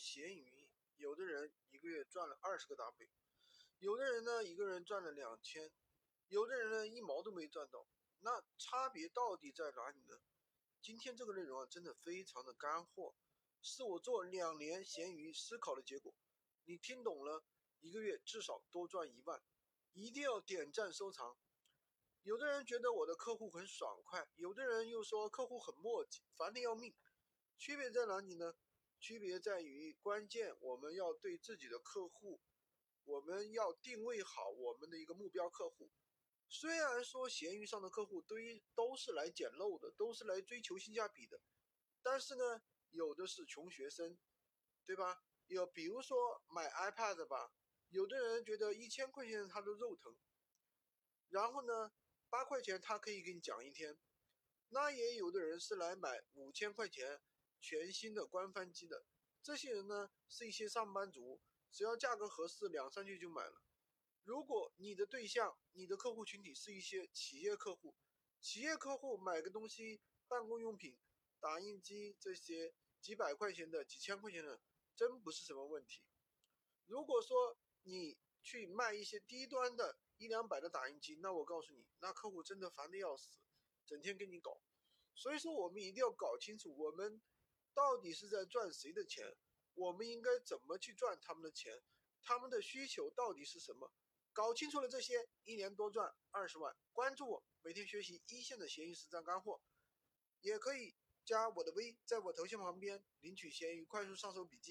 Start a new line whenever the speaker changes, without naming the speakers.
闲鱼，有的人一个月赚了二十个 W，有的人呢一个人赚了两千，有的人呢一毛都没赚到。那差别到底在哪里呢？今天这个内容啊，真的非常的干货，是我做两年闲鱼思考的结果。你听懂了，一个月至少多赚一万，一定要点赞收藏。有的人觉得我的客户很爽快，有的人又说客户很磨叽，烦得要命。区别在哪里呢？区别在于关键，我们要对自己的客户，我们要定位好我们的一个目标客户。虽然说闲鱼上的客户都都是来捡漏的，都是来追求性价比的，但是呢，有的是穷学生，对吧？有比如说买 iPad 吧，有的人觉得一千块钱他都肉疼，然后呢？八块钱他可以给你讲一天，那也有的人是来买五千块钱全新的官方机的，这些人呢是一些上班族，只要价格合适，两三句就买了。如果你的对象、你的客户群体是一些企业客户，企业客户买个东西，办公用品、打印机这些几百块钱的、几千块钱的，真不是什么问题。如果说你去卖一些低端的，一两百的打印机，那我告诉你，那客户真的烦的要死，整天跟你搞。所以说，我们一定要搞清楚，我们到底是在赚谁的钱，我们应该怎么去赚他们的钱，他们的需求到底是什么？搞清楚了这些，一年多赚二十万。关注我，每天学习一线的闲鱼实战干货，也可以加我的微，在我头像旁边领取闲鱼快速上手笔记。